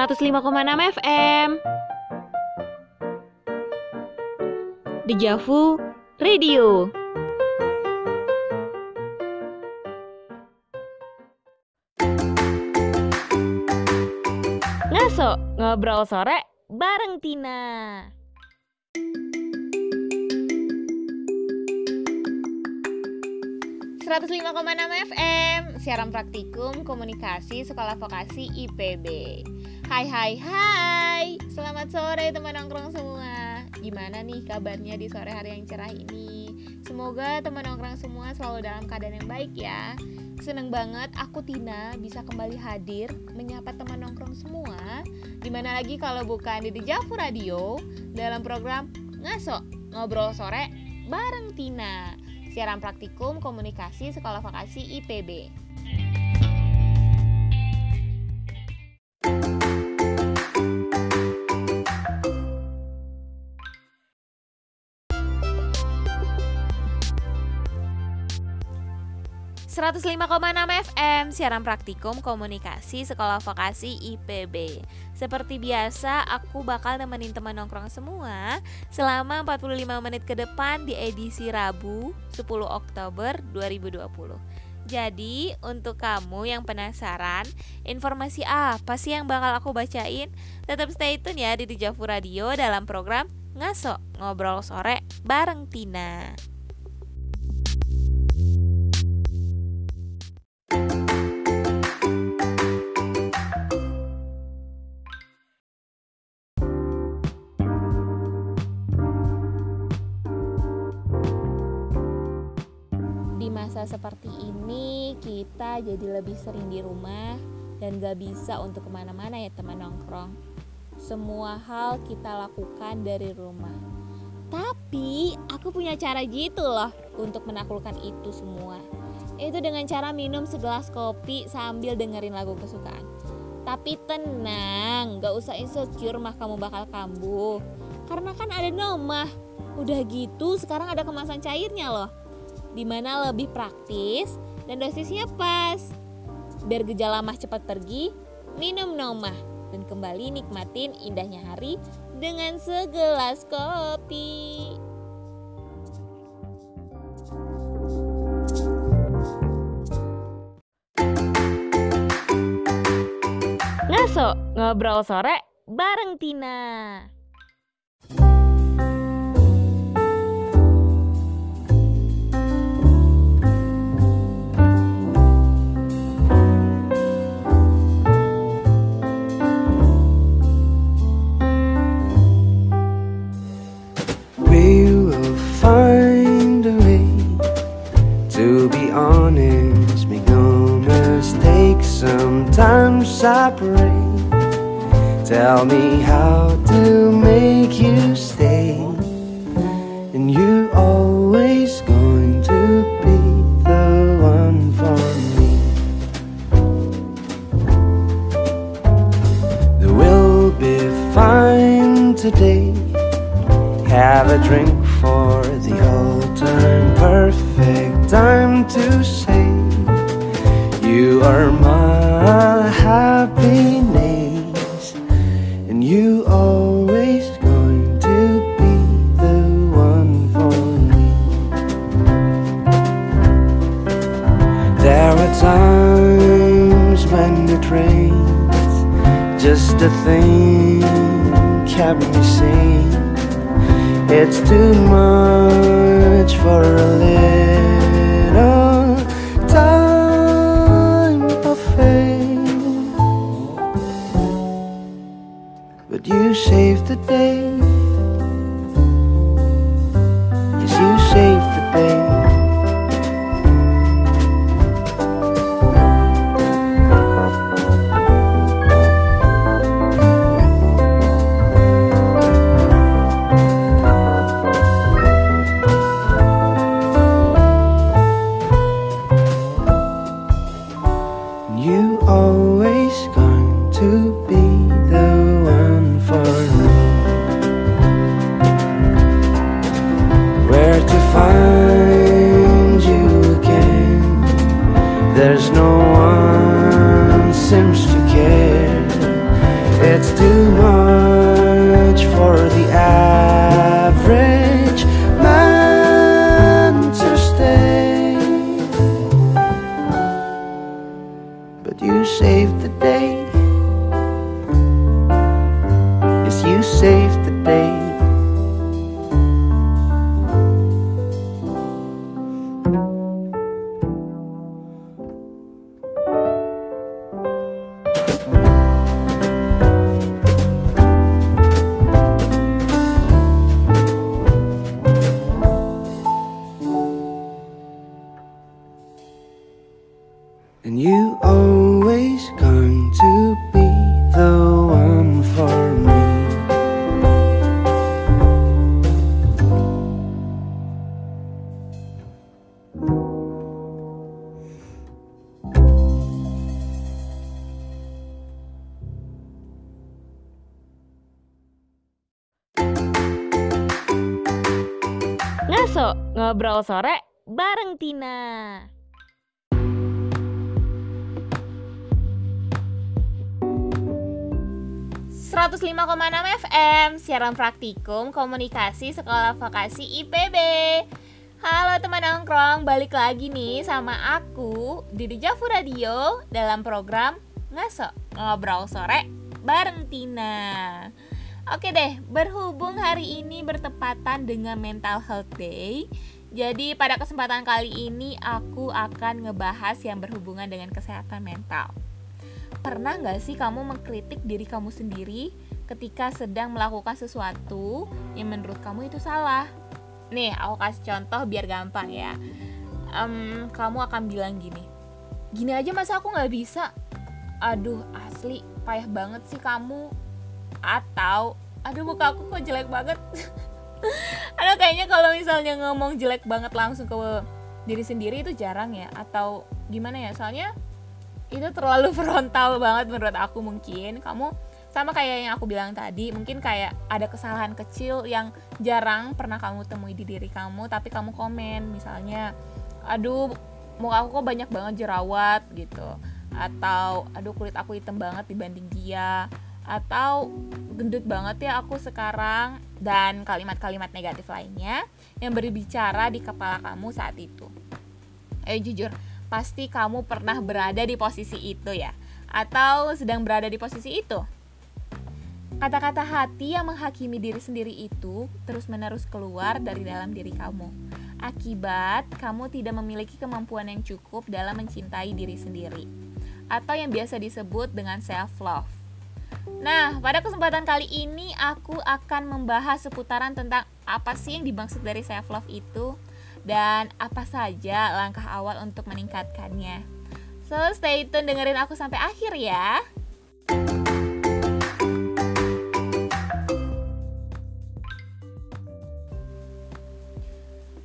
105,6 FM. Dejavu Radio. Ngaso ngobrol sore bareng Tina. 105,6 FM Siaran Praktikum Komunikasi Sekolah Vokasi IPB Hai hai hai. Selamat sore teman nongkrong semua. Gimana nih kabarnya di sore hari yang cerah ini? Semoga teman nongkrong semua selalu dalam keadaan yang baik ya. Seneng banget aku Tina bisa kembali hadir menyapa teman nongkrong semua. Di mana lagi kalau bukan di Dejavu Radio dalam program Ngaso Ngobrol Sore bareng Tina. Siaran praktikum komunikasi Sekolah Vokasi IPB. Enam FM siaran praktikum komunikasi Sekolah Vokasi IPB. Seperti biasa, aku bakal nemenin teman nongkrong semua selama 45 menit ke depan di edisi Rabu 10 Oktober 2020. Jadi, untuk kamu yang penasaran, informasi apa sih yang bakal aku bacain? Tetap stay tune ya di Dijavu Radio dalam program Ngaso Ngobrol Sore bareng Tina. Kita jadi lebih sering di rumah dan gak bisa untuk ke mana-mana ya teman nongkrong. Semua hal kita lakukan dari rumah. Tapi aku punya cara gitu loh untuk menaklukkan itu semua. Itu dengan cara minum segelas kopi sambil dengerin lagu kesukaan. Tapi tenang, gak usah insecure mah kamu bakal kambuh. Karena kan ada nomah. Udah gitu sekarang ada kemasan cairnya loh di mana lebih praktis dan dosisnya pas. Biar gejala mah cepat pergi, minum nomah dan kembali nikmatin indahnya hari dengan segelas kopi. Ngaso ngobrol sore bareng Tina. Separate. Tell me how to make you stay. And you always going to be the one for me. The will be fine today. Have a drink for the old time. Perfect time to say you are my happiness, and you always going to be the one for me. There are times when it rains, just a thing kept me sane. It's too much for a little But you saved the day. Yes, you saved the day. Ngobrol sore bareng Tina. 105,6 FM Siaran Praktikum Komunikasi Sekolah Vokasi IPB Halo teman nongkrong, balik lagi nih sama aku Didi Jafu Radio dalam program Ngaso Ngobrol Sore bareng Tina Oke deh, berhubung hari ini bertepatan dengan Mental Health Day Jadi pada kesempatan kali ini aku akan ngebahas yang berhubungan dengan kesehatan mental Pernah nggak sih kamu mengkritik diri kamu sendiri ketika sedang melakukan sesuatu yang menurut kamu itu salah? Nih, aku kasih contoh biar gampang ya. Um, kamu akan bilang gini, gini aja masa aku nggak bisa? Aduh, asli payah banget sih kamu. Atau, aduh muka aku kok jelek banget. Aduh kayaknya kalau misalnya ngomong jelek banget langsung ke diri sendiri itu jarang ya. Atau gimana ya? Soalnya itu terlalu frontal banget menurut aku mungkin kamu sama kayak yang aku bilang tadi mungkin kayak ada kesalahan kecil yang jarang pernah kamu temui di diri kamu tapi kamu komen misalnya aduh muka aku kok banyak banget jerawat gitu atau aduh kulit aku hitam banget dibanding dia atau gendut banget ya aku sekarang. Dan kalimat-kalimat negatif lainnya yang berbicara di kepala kamu saat itu. Eh jujur pasti kamu pernah berada di posisi itu ya? Atau sedang berada di posisi itu? Kata-kata hati yang menghakimi diri sendiri itu terus-menerus keluar dari dalam diri kamu. Akibat kamu tidak memiliki kemampuan yang cukup dalam mencintai diri sendiri. Atau yang biasa disebut dengan self-love Nah, pada kesempatan kali ini aku akan membahas seputaran tentang apa sih yang dimaksud dari self love itu, dan apa saja langkah awal untuk meningkatkannya. So, stay tune dengerin aku sampai akhir ya.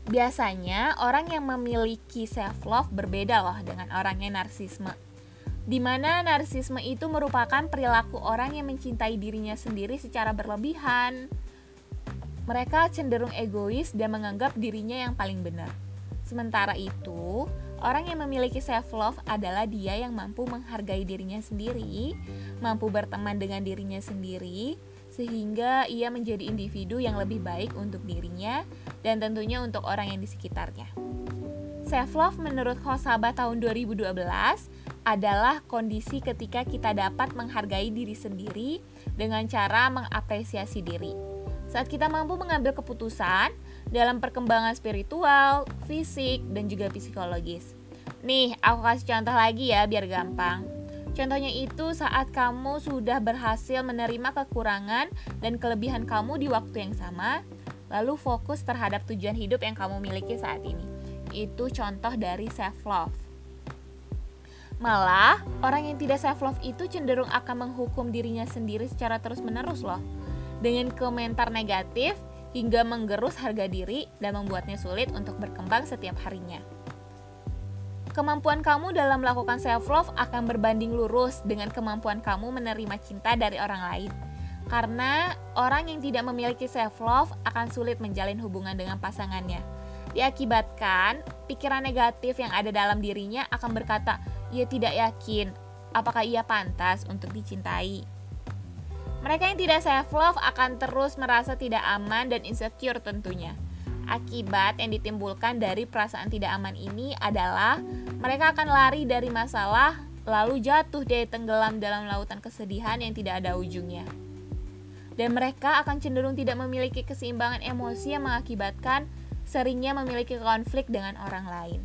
Biasanya orang yang memiliki self love berbeda loh dengan orang yang narsisme. Di mana narsisme itu merupakan perilaku orang yang mencintai dirinya sendiri secara berlebihan, mereka cenderung egois dan menganggap dirinya yang paling benar. Sementara itu, orang yang memiliki self love adalah dia yang mampu menghargai dirinya sendiri, mampu berteman dengan dirinya sendiri, sehingga ia menjadi individu yang lebih baik untuk dirinya dan tentunya untuk orang yang di sekitarnya. Self love menurut Hosaba tahun 2012 adalah kondisi ketika kita dapat menghargai diri sendiri dengan cara mengapresiasi diri saat kita mampu mengambil keputusan dalam perkembangan spiritual, fisik, dan juga psikologis. Nih, aku kasih contoh lagi ya biar gampang. Contohnya itu saat kamu sudah berhasil menerima kekurangan dan kelebihan kamu di waktu yang sama, lalu fokus terhadap tujuan hidup yang kamu miliki saat ini. Itu contoh dari self love. Malah, orang yang tidak self love itu cenderung akan menghukum dirinya sendiri secara terus-menerus loh dengan komentar negatif hingga menggerus harga diri dan membuatnya sulit untuk berkembang setiap harinya. Kemampuan kamu dalam melakukan self love akan berbanding lurus dengan kemampuan kamu menerima cinta dari orang lain. Karena orang yang tidak memiliki self love akan sulit menjalin hubungan dengan pasangannya. Diakibatkan pikiran negatif yang ada dalam dirinya akan berkata, "Ia tidak yakin apakah ia pantas untuk dicintai." Mereka yang tidak self love akan terus merasa tidak aman dan insecure tentunya. Akibat yang ditimbulkan dari perasaan tidak aman ini adalah mereka akan lari dari masalah lalu jatuh deh tenggelam dalam lautan kesedihan yang tidak ada ujungnya. Dan mereka akan cenderung tidak memiliki keseimbangan emosi yang mengakibatkan seringnya memiliki konflik dengan orang lain.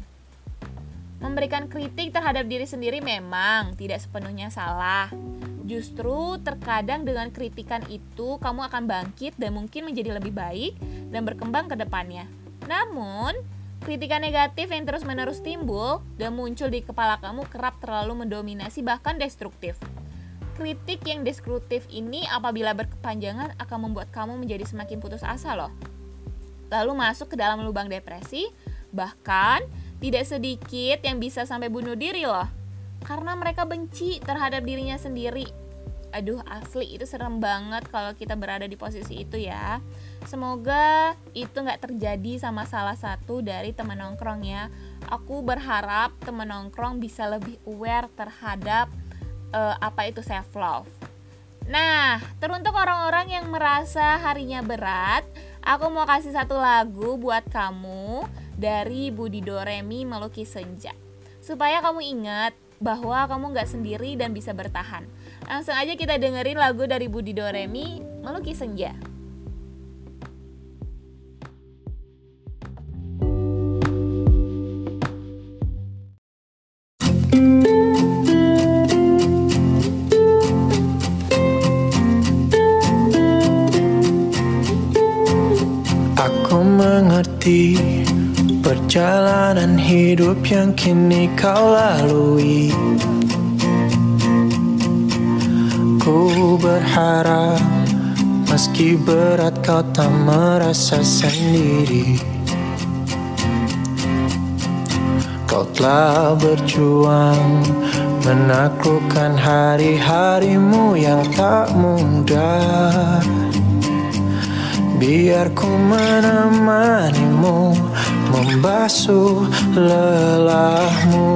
Memberikan kritik terhadap diri sendiri memang tidak sepenuhnya salah, Justru terkadang dengan kritikan itu kamu akan bangkit dan mungkin menjadi lebih baik dan berkembang ke depannya. Namun, kritikan negatif yang terus-menerus timbul dan muncul di kepala kamu kerap terlalu mendominasi bahkan destruktif. Kritik yang destruktif ini apabila berkepanjangan akan membuat kamu menjadi semakin putus asa loh. Lalu masuk ke dalam lubang depresi, bahkan tidak sedikit yang bisa sampai bunuh diri loh. Karena mereka benci terhadap dirinya sendiri. Aduh asli itu serem banget kalau kita berada di posisi itu ya. Semoga itu nggak terjadi sama salah satu dari teman nongkrong ya. Aku berharap teman nongkrong bisa lebih aware terhadap uh, apa itu self love nah teruntuk orang-orang yang merasa harinya berat aku mau kasih satu lagu buat kamu dari Budi Doremi melukis senja supaya kamu ingat bahwa kamu nggak sendiri dan bisa bertahan. Langsung aja kita dengerin lagu dari Budi Doremi, Melukis Senja. Perjalanan hidup yang kini kau lalui. Ku berharap meski berat kau tak merasa sendiri Kau telah berjuang menaklukkan hari-harimu yang tak mudah Biar ku menemanimu membasuh lelahmu.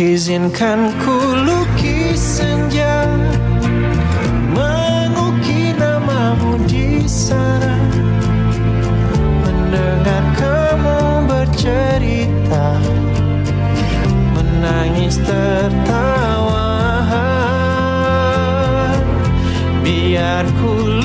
Izinkan ku lukis senja Mengukir namamu di sana. Mendengar kamu bercerita Menangis tertawa. Biar ku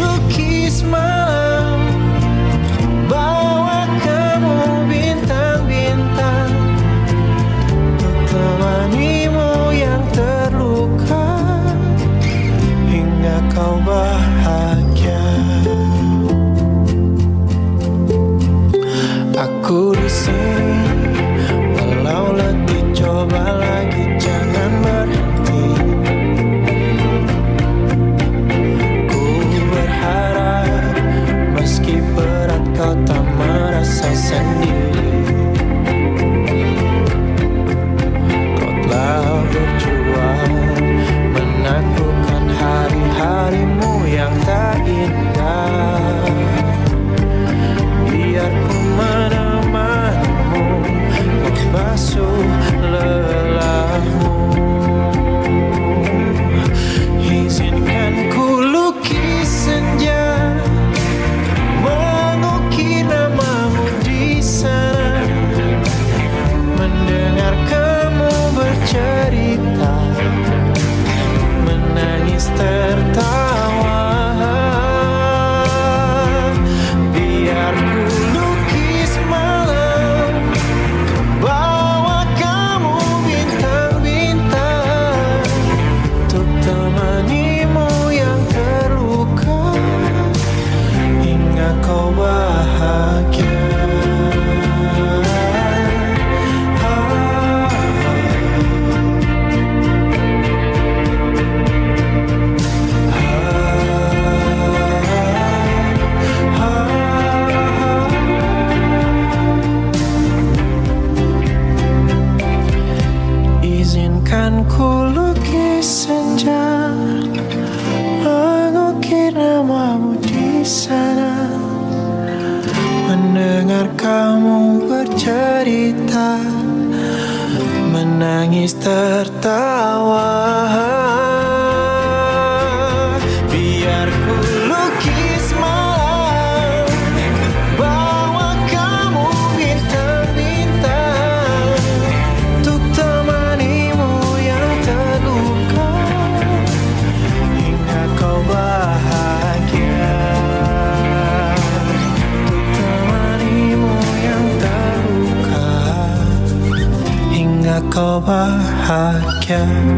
bahagia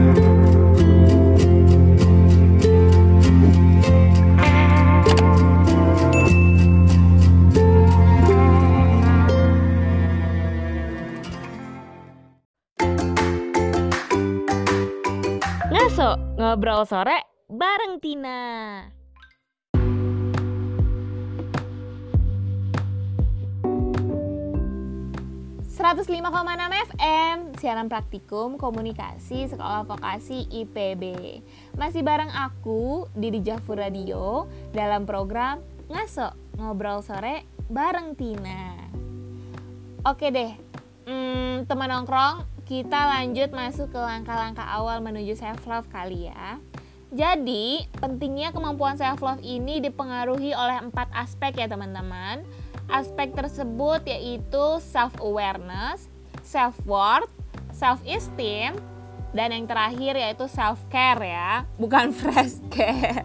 Ngaso ngobrol sore bareng Tina. 105,6 FM Siaran Praktikum Komunikasi Sekolah Vokasi IPB Masih bareng aku Didi Jafur Radio Dalam program Ngaso Ngobrol Sore bareng Tina. Oke deh hmm, Teman nongkrong Kita lanjut masuk ke langkah-langkah awal menuju self love kali ya. Jadi pentingnya kemampuan self love ini dipengaruhi oleh empat aspek ya teman-teman. Aspek tersebut yaitu self-awareness, self-worth, self-esteem, dan yang terakhir yaitu self-care ya, bukan fresh care.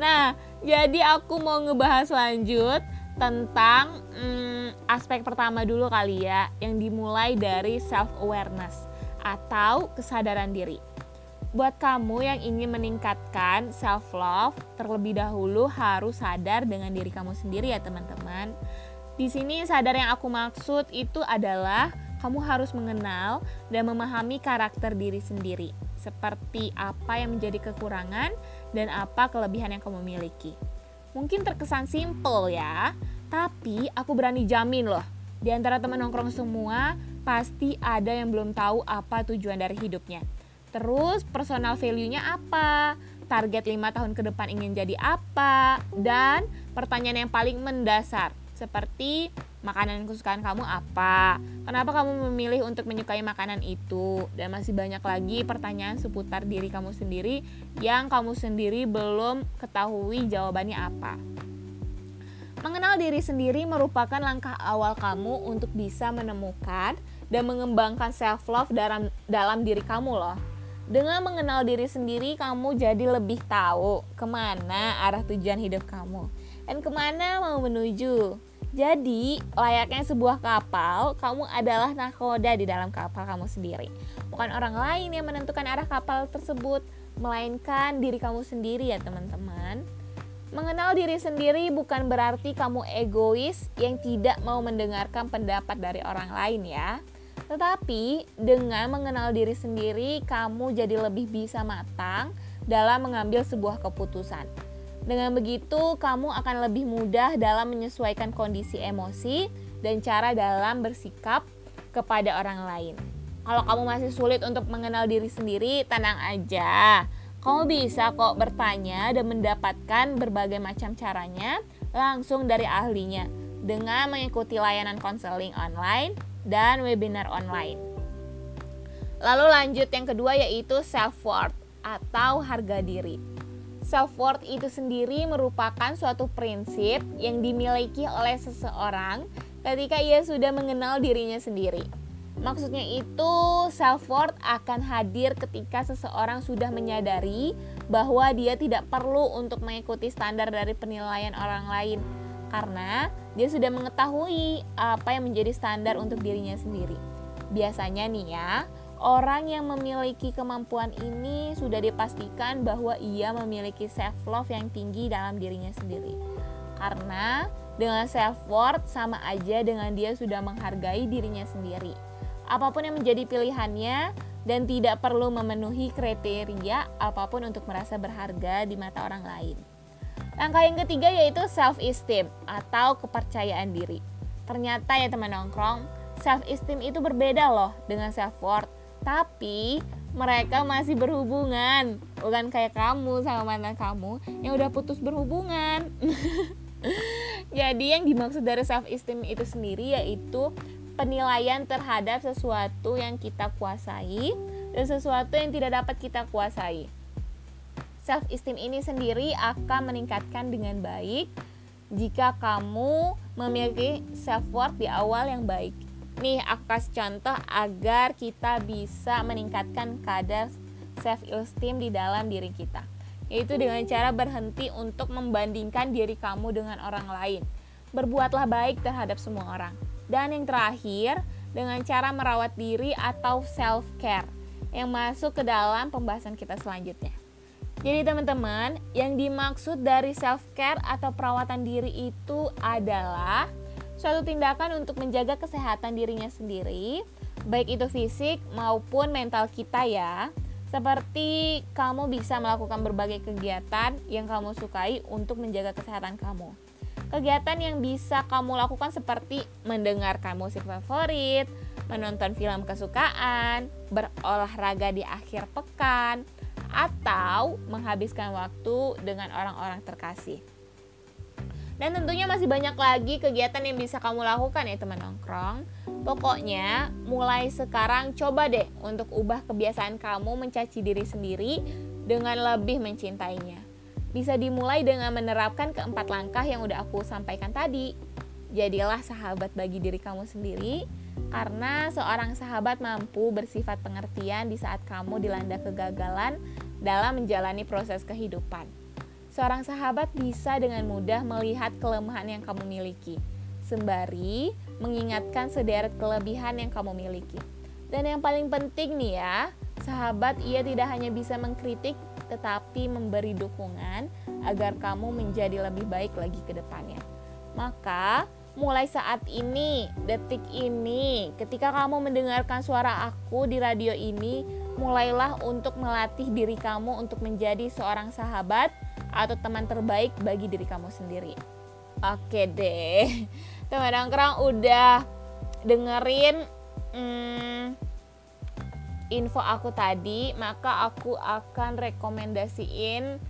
Nah, jadi aku mau ngebahas lanjut tentang hmm, aspek pertama dulu kali ya, yang dimulai dari self-awareness atau kesadaran diri. Buat kamu yang ingin meningkatkan self love, terlebih dahulu harus sadar dengan diri kamu sendiri ya, teman-teman. Di sini sadar yang aku maksud itu adalah kamu harus mengenal dan memahami karakter diri sendiri, seperti apa yang menjadi kekurangan dan apa kelebihan yang kamu miliki. Mungkin terkesan simple ya, tapi aku berani jamin loh, di antara teman nongkrong semua pasti ada yang belum tahu apa tujuan dari hidupnya Terus personal value-nya apa? Target lima tahun ke depan ingin jadi apa? Dan pertanyaan yang paling mendasar seperti makanan kesukaan kamu apa? Kenapa kamu memilih untuk menyukai makanan itu? Dan masih banyak lagi pertanyaan seputar diri kamu sendiri yang kamu sendiri belum ketahui jawabannya apa. Mengenal diri sendiri merupakan langkah awal kamu untuk bisa menemukan dan mengembangkan self love dalam dalam diri kamu loh. Dengan mengenal diri sendiri, kamu jadi lebih tahu ke mana arah tujuan hidup kamu dan ke mana mau menuju. Jadi, layaknya sebuah kapal, kamu adalah nakoda di dalam kapal kamu sendiri. Bukan orang lain yang menentukan arah kapal tersebut, melainkan diri kamu sendiri ya teman-teman. Mengenal diri sendiri bukan berarti kamu egois yang tidak mau mendengarkan pendapat dari orang lain ya tetapi dengan mengenal diri sendiri, kamu jadi lebih bisa matang dalam mengambil sebuah keputusan. Dengan begitu, kamu akan lebih mudah dalam menyesuaikan kondisi emosi dan cara dalam bersikap kepada orang lain. Kalau kamu masih sulit untuk mengenal diri sendiri, tenang aja. Kamu bisa kok bertanya dan mendapatkan berbagai macam caranya langsung dari ahlinya dengan mengikuti layanan konseling online dan webinar online. Lalu lanjut yang kedua yaitu self worth atau harga diri. Self worth itu sendiri merupakan suatu prinsip yang dimiliki oleh seseorang ketika ia sudah mengenal dirinya sendiri. Maksudnya itu self worth akan hadir ketika seseorang sudah menyadari bahwa dia tidak perlu untuk mengikuti standar dari penilaian orang lain karena dia sudah mengetahui apa yang menjadi standar untuk dirinya sendiri. Biasanya nih ya, orang yang memiliki kemampuan ini sudah dipastikan bahwa ia memiliki self love yang tinggi dalam dirinya sendiri. Karena dengan self worth sama aja dengan dia sudah menghargai dirinya sendiri. Apa pun yang menjadi pilihannya dan tidak perlu memenuhi kriteria apa pun untuk merasa berharga di mata orang lain. Langkah yang ketiga yaitu self esteem atau kepercayaan diri. Ternyata ya teman nongkrong, self esteem itu berbeda loh dengan self worth. Tapi mereka masih berhubungan, bukan kayak kamu sama mantan kamu yang udah putus berhubungan. Jadi yang dimaksud dari self esteem itu sendiri yaitu penilaian terhadap sesuatu yang kita kuasai dan sesuatu yang tidak dapat kita kuasai self esteem ini sendiri akan meningkatkan dengan baik jika kamu memiliki self worth di awal yang baik. Nih, aku kasih contoh agar kita bisa meningkatkan kadar self esteem di dalam diri kita. Yaitu dengan cara berhenti untuk membandingkan diri kamu dengan orang lain. Berbuatlah baik terhadap semua orang. Dan yang terakhir, dengan cara merawat diri atau self care yang masuk ke dalam pembahasan kita selanjutnya. Jadi teman-teman, yang dimaksud dari self care atau perawatan diri itu adalah suatu tindakan untuk menjaga kesehatan dirinya sendiri, baik itu fisik maupun mental kita ya. Seperti kamu bisa melakukan berbagai kegiatan yang kamu sukai untuk menjaga kesehatan kamu. Kegiatan yang bisa kamu lakukan seperti mendengarkan musik favorit, menonton film kesukaan, berolahraga di akhir pekan, atau menghabiskan waktu dengan orang-orang terkasih. Dan tentunya masih banyak lagi kegiatan yang bisa kamu lakukan ya teman nongkrong. Pokoknya mulai sekarang coba deh untuk ubah kebiasaan kamu mencaci diri sendiri dengan lebih mencintainya bisa dimulai dengan menerapkan keempat langkah yang udah aku sampaikan tadi. Jadilah sahabat bagi diri kamu sendiri, karena seorang sahabat mampu bersifat pengertian di saat kamu dilanda kegagalan dalam menjalani proses kehidupan. Seorang sahabat bisa dengan mudah melihat kelemahan yang kamu miliki, sembari mengingatkan sederet kelebihan yang kamu miliki. Dan yang paling penting nih ya, sahabat ia tidak hanya bisa mengkritik tetapi memberi dukungan agar kamu menjadi lebih baik lagi ke depannya. Maka, mulai saat ini, detik ini, ketika kamu mendengarkan suara aku di radio ini, mulailah untuk melatih diri kamu untuk menjadi seorang sahabat atau teman terbaik bagi diri kamu sendiri. Oke deh, teman nongkrong udah dengerin hmm, info aku tadi, maka aku akan rekomendasiin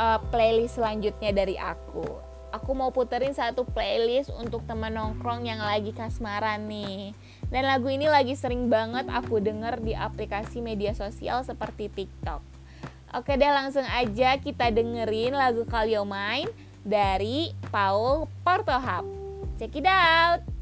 uh, playlist selanjutnya dari aku. Aku mau puterin satu playlist untuk teman nongkrong yang lagi kasmaran nih. Dan lagu ini lagi sering banget aku denger di aplikasi media sosial seperti TikTok. Oke deh langsung aja kita dengerin lagu Call Your Mind dari Paul Portohap. Check it out!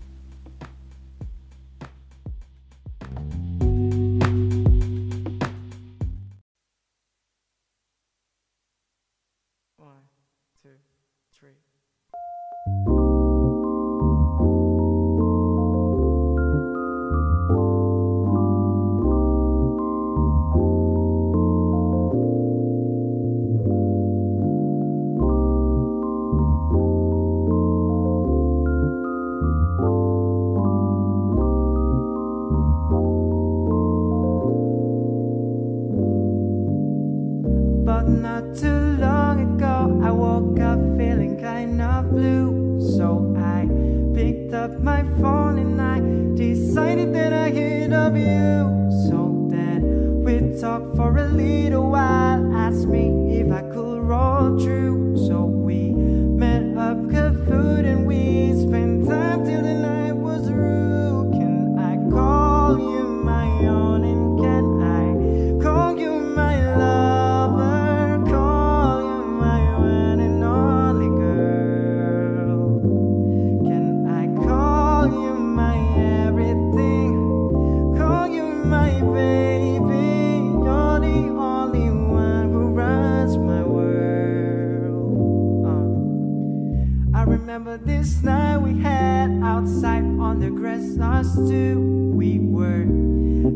the grass us two we were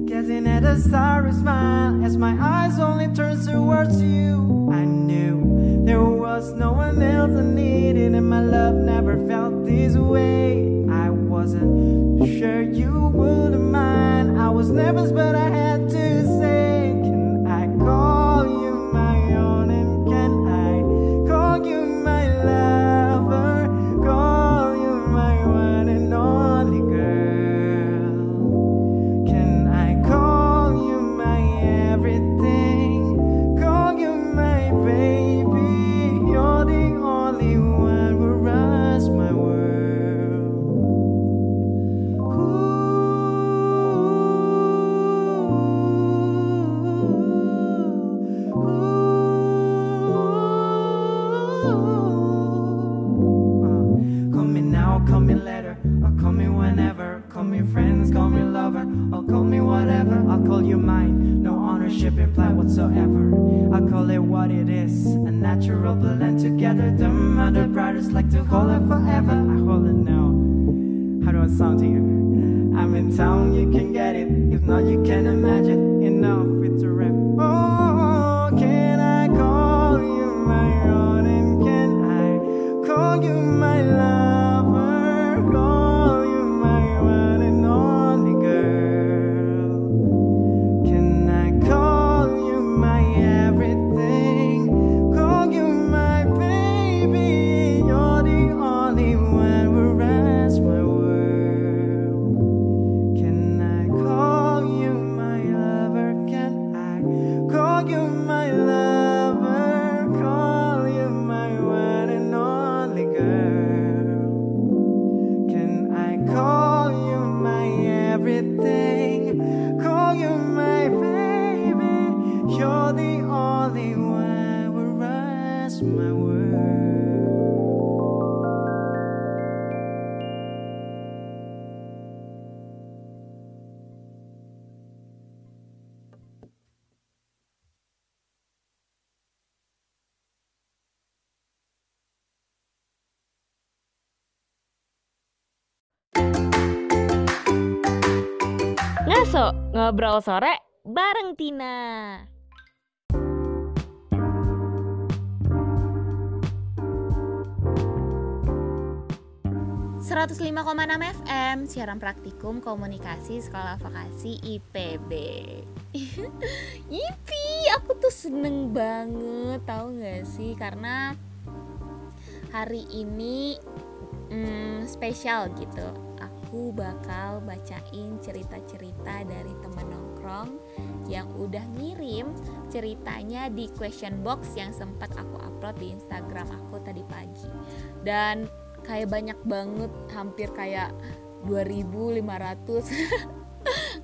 gazing at a sorry smile as my eyes only turned towards you. I knew there was no one else I needed and my love never felt this way. I wasn't sure you wouldn't mind. I was nervous but I no ownership implied whatsoever. I call it what it is, a natural blend together. The mother brothers like to hold it forever. I hold it now. How do I sound to you? I'm in town, you can get it. If not, you can imagine. Enough with the rap. Oh. Everything. Call you my baby. You're the only one who runs my world. Ngobrol sore bareng Tina. ...105,6 FM Siaran Praktikum Komunikasi Sekolah Vokasi IPB Yipi, aku tuh seneng banget tahu nggak sih? Karena hari ini hmm, spesial gitu. aku bakal bacain cerita-cerita dari temen nongkrong yang udah ngirim ceritanya di question box yang sempat aku upload di Instagram aku tadi pagi. Dan kayak banyak banget, hampir kayak 2500.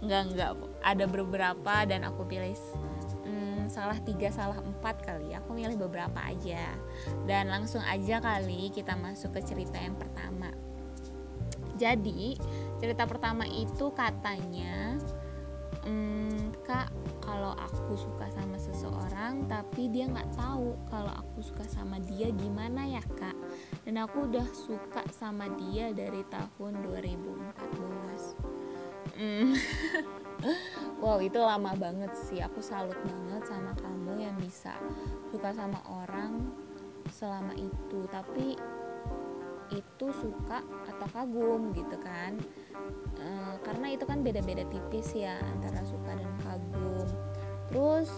enggak enggak, ada beberapa dan aku pilih hmm, salah tiga salah empat kali aku milih beberapa aja dan langsung aja kali kita masuk ke cerita yang pertama jadi cerita pertama itu katanya hmm, kak kalau aku suka sama seseorang tapi dia nggak tahu kalau aku suka sama dia gimana ya kak? Dan aku udah suka sama dia dari tahun 2014 hmm. wow itu lama banget sih. Aku salut banget sama kamu yang bisa suka sama orang selama itu. Tapi itu suka atau kagum gitu kan. E, karena itu kan beda-beda tipis ya antara suka dan kagum. Terus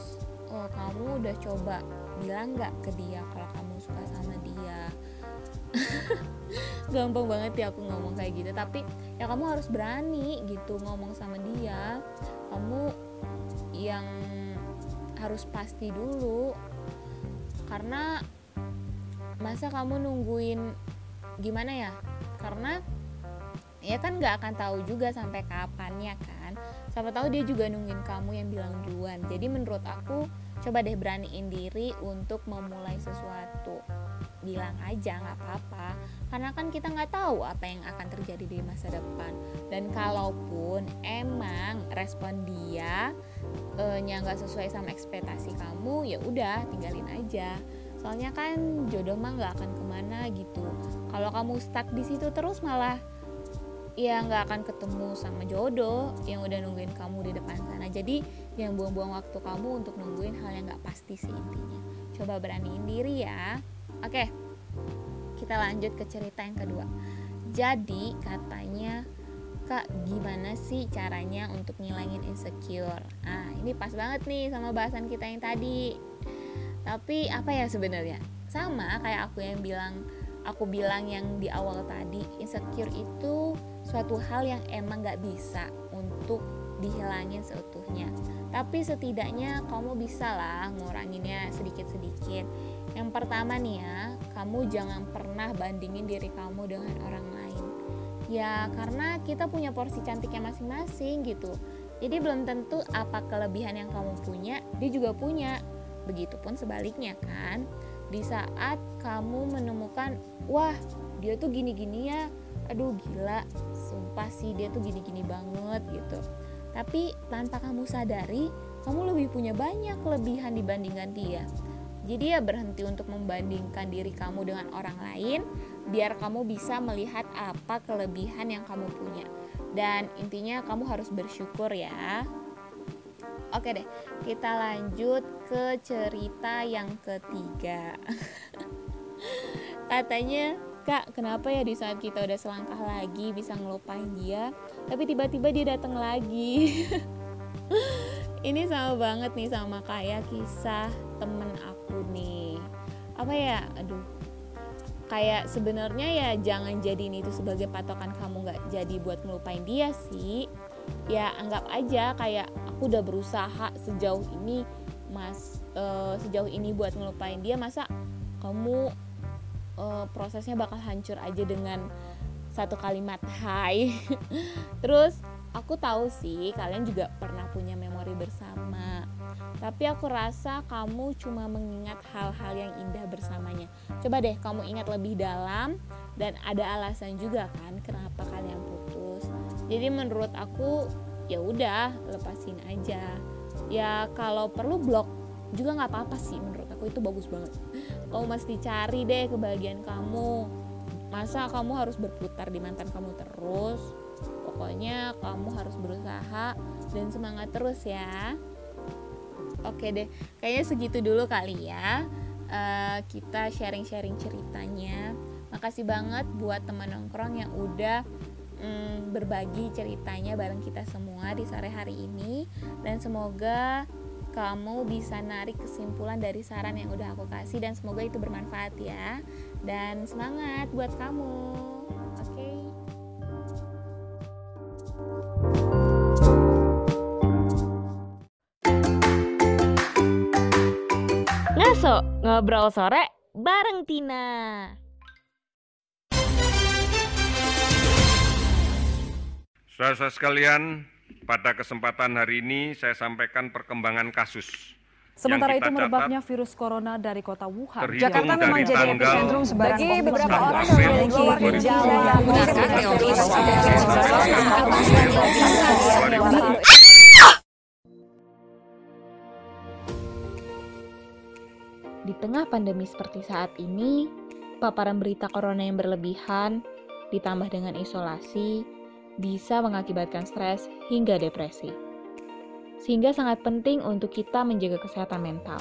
oh, kamu udah coba bilang nggak ke dia kalau kamu suka sama dia? Gampang banget ya aku ngomong kayak gitu tapi ya kamu harus berani gitu ngomong sama dia. Kamu yang harus pasti dulu karena masa kamu nungguin gimana ya? Karena ya kan nggak akan tahu juga sampai kapannya kan. Siapa tahu dia juga nungguin kamu yang bilang duluan. Jadi menurut aku coba deh beraniin diri untuk memulai sesuatu. Bilang aja nggak apa-apa. Karena kan kita nggak tahu apa yang akan terjadi di masa depan. Dan kalaupun emang respon dia e, nggak sesuai sama ekspektasi kamu ya udah tinggalin aja soalnya kan jodoh mah nggak akan ke mana gitu. Kalau kamu stuck di situ terus malah ya nggak akan ketemu sama jodoh yang udah nungguin kamu di depan sana. Jadi yang buang-buang waktu kamu untuk nungguin hal yang nggak pasti sih intinya. Coba beraniin diri ya. Oke kita lanjut ke cerita yang kedua. Jadi katanya kak gimana sih caranya untuk ngilangin insecure? Ah ini pas banget nih sama bahasan kita yang tadi tapi apa ya sebenarnya? Sama kayak aku yang bilang aku bilang yang di awal tadi insecure itu suatu hal yang emang gak bisa untuk dihilangin seutuhnya. Tapi setidaknya kamu bisa lah nguranginnya sedikit-sedikit. Yang pertama nih ya kamu jangan pernah bandingin diri kamu dengan orang lain. Ya karena kita punya porsi cantiknya masing-masing gitu. Jadi belum tentu apa kelebihan yang kamu punya dia juga punya Begitupun sebaliknya kan. Di saat kamu menemukan, wah dia tuh gini-gini ya, aduh gila, sumpah sih dia tuh gini-gini banget gitu. Tapi tanpa kamu sadari, kamu lebih punya banyak kelebihan dibandingkan dia. Jadi ya berhenti untuk membandingkan diri kamu dengan orang lain, biar kamu bisa melihat apa kelebihan yang kamu punya. Dan intinya kamu harus bersyukur ya. Oke deh, kita lanjut ke cerita yang ketiga. Katanya, Kak, kenapa ya di saat kita udah selangkah lagi bisa ngelupain dia, tapi tiba-tiba dia datang lagi? Ini sama banget nih sama kayak kisah temen aku nih. Apa ya? Aduh, kayak sebenarnya ya jangan jadiin itu sebagai patokan kamu nggak jadi buat ngelupain dia sih ya anggap aja kayak aku udah berusaha sejauh ini mas uh, sejauh ini buat ngelupain dia masa kamu uh, prosesnya bakal hancur aja dengan satu kalimat hai terus Aku tahu sih kalian juga pernah punya memori bersama. Tapi aku rasa kamu cuma mengingat hal-hal yang indah bersamanya. Coba deh kamu ingat lebih dalam dan ada alasan juga kan kenapa kalian putus. Jadi menurut aku ya udah lepasin aja. Ya kalau perlu blok juga nggak apa-apa sih menurut aku itu bagus banget. Kamu mesti cari deh kebahagiaan kamu. Masa kamu harus berputar di mantan kamu terus? Pokoknya kamu harus berusaha dan semangat terus ya. Oke deh, kayaknya segitu dulu kali ya. Uh, kita sharing-sharing ceritanya. Makasih banget buat teman nongkrong yang udah um, berbagi ceritanya bareng kita semua di sore hari ini. Dan semoga kamu bisa narik kesimpulan dari saran yang udah aku kasih dan semoga itu bermanfaat ya. Dan semangat buat kamu. Ngaso ngobrol sore bareng Tina. Saudara-saudara sekalian, pada kesempatan hari ini saya sampaikan perkembangan kasus Sementara itu merebaknya virus corona dari kota Wuhan. Jakarta memang jadi epicentrum sebaran beberapa orang yang memiliki gejala menggunakan teori Di tengah pandemi seperti saat ini, paparan berita corona yang berlebihan ditambah dengan isolasi bisa mengakibatkan stres hingga depresi sehingga sangat penting untuk kita menjaga kesehatan mental.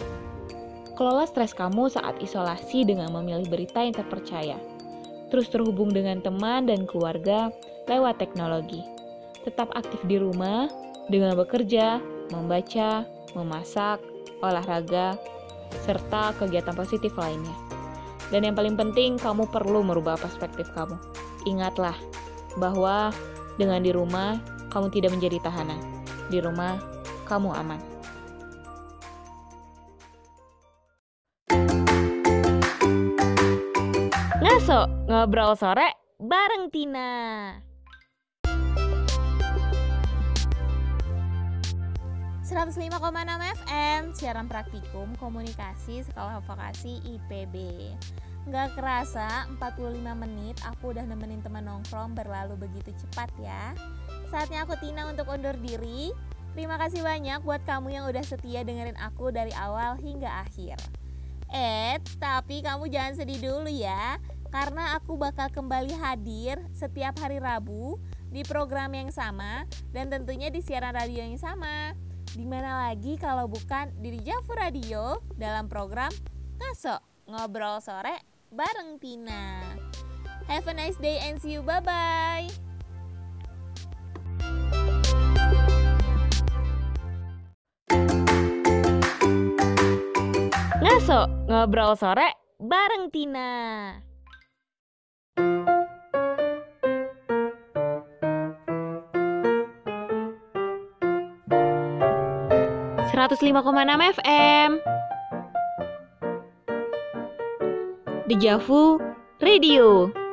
Kelola stres kamu saat isolasi dengan memilih berita yang terpercaya. Terus terhubung dengan teman dan keluarga lewat teknologi. Tetap aktif di rumah dengan bekerja, membaca, memasak, olahraga, serta kegiatan positif lainnya. Dan yang paling penting, kamu perlu merubah perspektif kamu. Ingatlah bahwa dengan di rumah, kamu tidak menjadi tahanan. Di rumah, kamu aman. Ngaso, ngobrol sore bareng Tina. enam FM, siaran praktikum komunikasi sekolah vokasi IPB. Nggak kerasa, 45 menit aku udah nemenin teman nongkrong berlalu begitu cepat ya. Saatnya aku Tina untuk undur diri. Terima kasih banyak buat kamu yang udah setia dengerin aku dari awal hingga akhir. Eh, tapi kamu jangan sedih dulu ya, karena aku bakal kembali hadir setiap hari Rabu di program yang sama dan tentunya di siaran radio yang sama. Di mana lagi kalau bukan di Javu Radio dalam program Ngaso Ngobrol Sore bareng Tina. Have a nice day and see you. Bye-bye. Ngaso ngobrol sore bareng Tina. Seratus lima koma enam FM. Di Javu Radio.